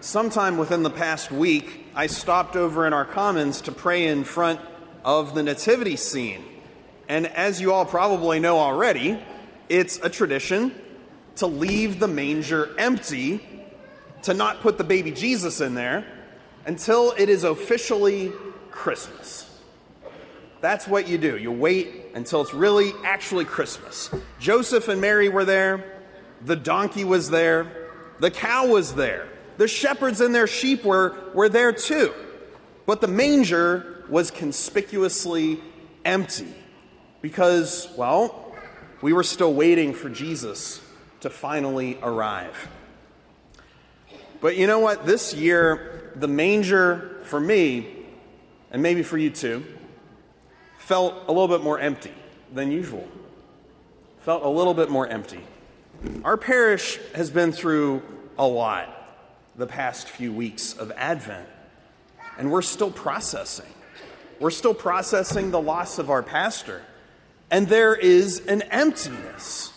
sometime within the past week, I stopped over in our commons to pray in front of the nativity scene. And as you all probably know already, it's a tradition to leave the manger empty, to not put the baby Jesus in there until it is officially Christmas. That's what you do. You wait until it's really actually Christmas. Joseph and Mary were there, the donkey was there, the cow was there, the shepherds and their sheep were, were there too. But the manger was conspicuously empty because, well, we were still waiting for Jesus to finally arrive. But you know what? This year, the manger for me, and maybe for you too, felt a little bit more empty than usual. Felt a little bit more empty. Our parish has been through a lot the past few weeks of Advent, and we're still processing. We're still processing the loss of our pastor, and there is an emptiness.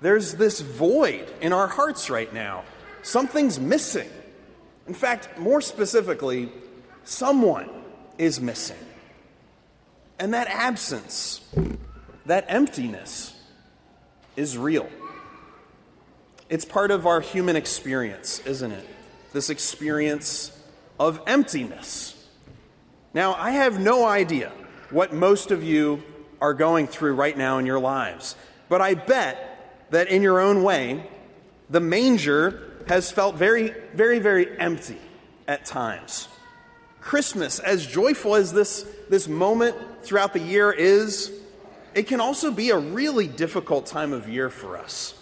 There's this void in our hearts right now. Something's missing. In fact, more specifically, someone is missing. And that absence, that emptiness, is real. It's part of our human experience, isn't it? This experience of emptiness. Now, I have no idea what most of you are going through right now in your lives, but I bet that in your own way, the manger has felt very, very, very empty at times. Christmas, as joyful as this, this moment throughout the year is, it can also be a really difficult time of year for us.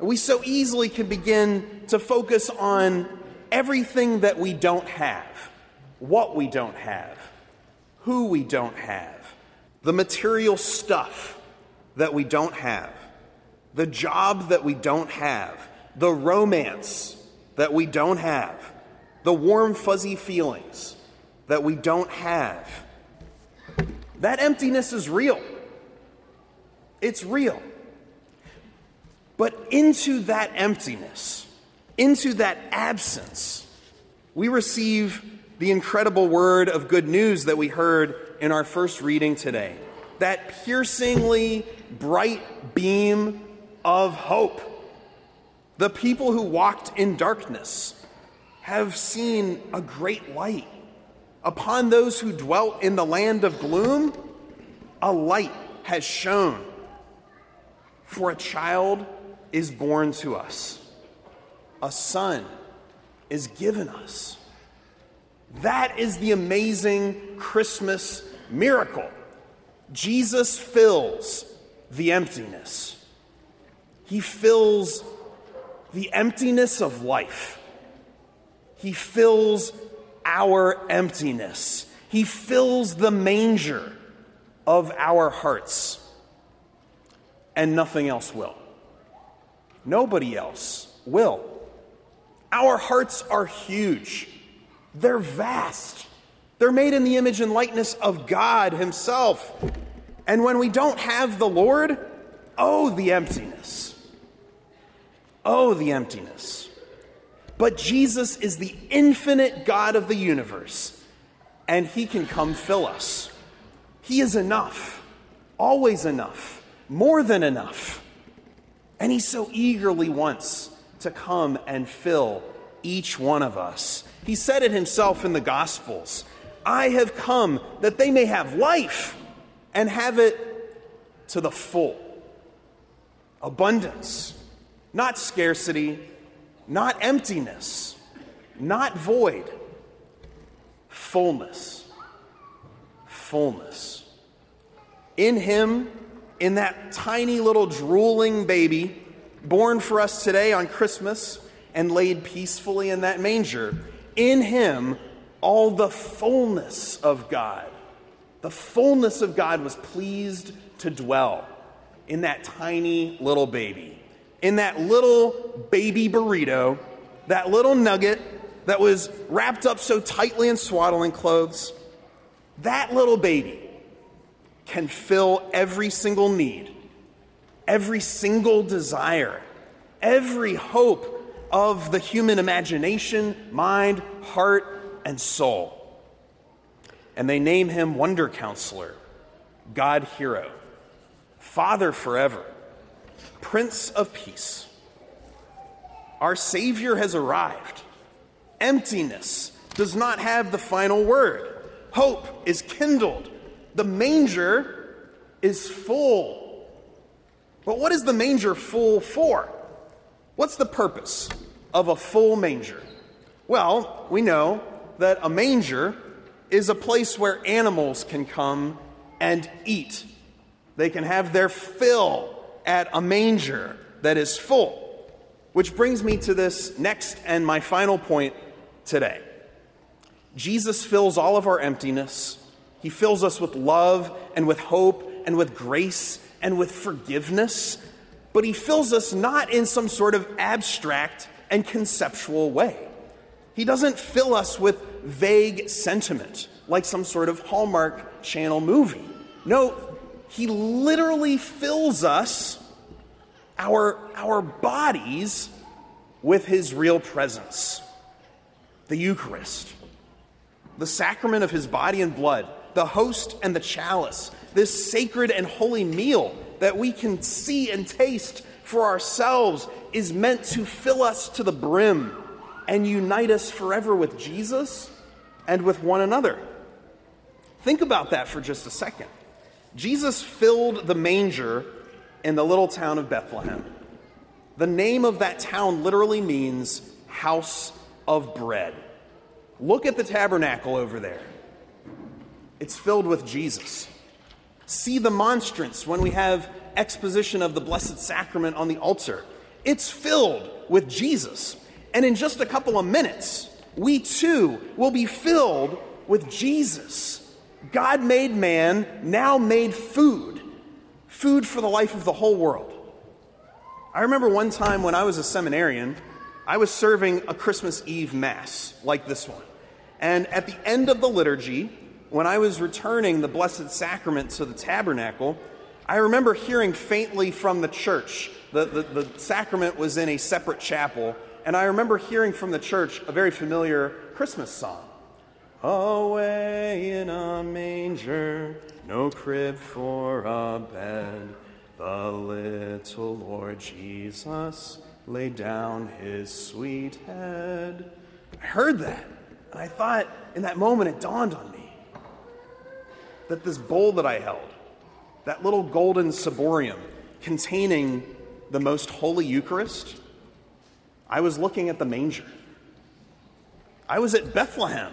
We so easily can begin to focus on everything that we don't have, what we don't have, who we don't have, the material stuff that we don't have, the job that we don't have, the romance that we don't have, the warm, fuzzy feelings that we don't have. That emptiness is real. It's real. But into that emptiness, into that absence, we receive the incredible word of good news that we heard in our first reading today. That piercingly bright beam of hope. The people who walked in darkness have seen a great light. Upon those who dwelt in the land of gloom, a light has shone. For a child is born to us, a son is given us. That is the amazing Christmas miracle. Jesus fills the emptiness, He fills the emptiness of life. He fills our emptiness. He fills the manger of our hearts. And nothing else will. Nobody else will. Our hearts are huge, they're vast. They're made in the image and likeness of God Himself. And when we don't have the Lord, oh, the emptiness. Oh, the emptiness. But Jesus is the infinite God of the universe, and He can come fill us. He is enough, always enough, more than enough. And He so eagerly wants to come and fill each one of us. He said it Himself in the Gospels I have come that they may have life and have it to the full. Abundance, not scarcity, not emptiness, not void, fullness. Fullness. In Him, in that tiny little drooling baby born for us today on Christmas and laid peacefully in that manger, in him, all the fullness of God, the fullness of God was pleased to dwell in that tiny little baby, in that little baby burrito, that little nugget that was wrapped up so tightly in swaddling clothes. That little baby can fill every single need, every single desire, every hope of the human imagination, mind, heart, and soul. And they name him Wonder Counselor, God Hero, Father Forever, Prince of Peace. Our Savior has arrived. Emptiness does not have the final word. Hope is kindled. The manger is full. But what is the manger full for? What's the purpose of a full manger? Well, we know that a manger is a place where animals can come and eat. They can have their fill at a manger that is full. Which brings me to this next and my final point today. Jesus fills all of our emptiness. He fills us with love and with hope and with grace and with forgiveness. But He fills us not in some sort of abstract and conceptual way. He doesn't fill us with vague sentiment like some sort of Hallmark Channel movie. No, He literally fills us, our, our bodies, with His real presence the Eucharist, the sacrament of his body and blood, the host and the chalice, this sacred and holy meal that we can see and taste for ourselves is meant to fill us to the brim and unite us forever with Jesus and with one another. Think about that for just a second. Jesus filled the manger in the little town of Bethlehem. The name of that town literally means house of bread. Look at the tabernacle over there. It's filled with Jesus. See the monstrance when we have exposition of the Blessed Sacrament on the altar. It's filled with Jesus. And in just a couple of minutes, we too will be filled with Jesus. God made man, now made food, food for the life of the whole world. I remember one time when I was a seminarian, I was serving a Christmas Eve Mass like this one. And at the end of the liturgy, when I was returning the Blessed Sacrament to the tabernacle, I remember hearing faintly from the church. The, the, the, sacrament was in a separate chapel, and I remember hearing from the church a very familiar Christmas song. Away in a manger, no crib for a bed, the little Lord Jesus lay down his sweet head. I heard that, and I thought in that moment it dawned on me that this bowl that I held, that little golden ciborium containing the most holy Eucharist, I was looking at the manger. I was at Bethlehem.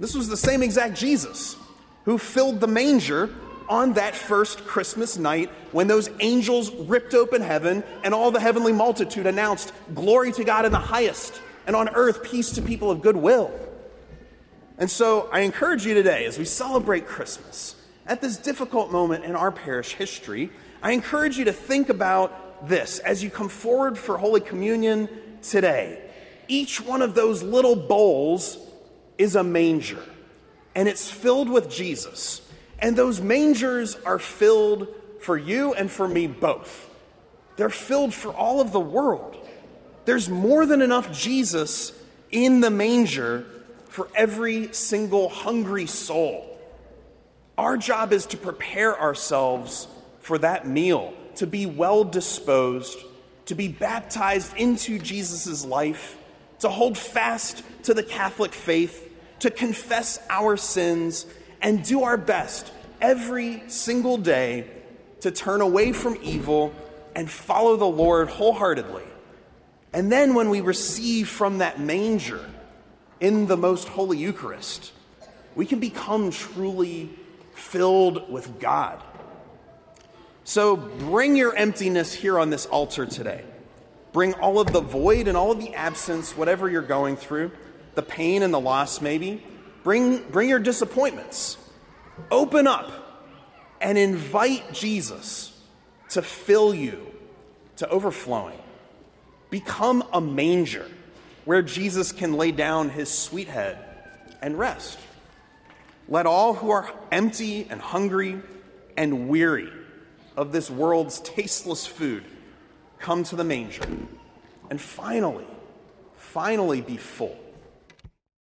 This was the same exact Jesus who filled the manger on that first Christmas night when those angels ripped open heaven and all the heavenly multitude announced, Glory to God in the highest, and on earth peace to people of good will. And so I encourage you today, as we celebrate Christmas, at this difficult moment in our parish history, I encourage you to think about this as you come forward for Holy Communion today. Each one of those little bowls is a manger, and it's filled with Jesus. And those mangers are filled for you and for me both. They're filled for all of the world. There's more than enough Jesus in the manger for every single hungry soul. Our job is to prepare ourselves for that meal, to be well disposed, to be baptized into Jesus' life, to hold fast to the Catholic faith, to confess our sins and do our best every single day to turn away from evil and follow the Lord wholeheartedly. And then when we receive from that manger in the most holy Eucharist, we can become truly filled with God. So bring your emptiness here on this altar today. Bring all of the void and all of the absence, whatever you're going through, the pain and the loss, maybe. Bring, bring your disappointments. Open up and invite Jesus to fill you to overflowing. Become a manger where Jesus can lay down his sweet head and rest. Let all who are empty and hungry and weary of this world's tasteless food come to the manger. and finally, finally be full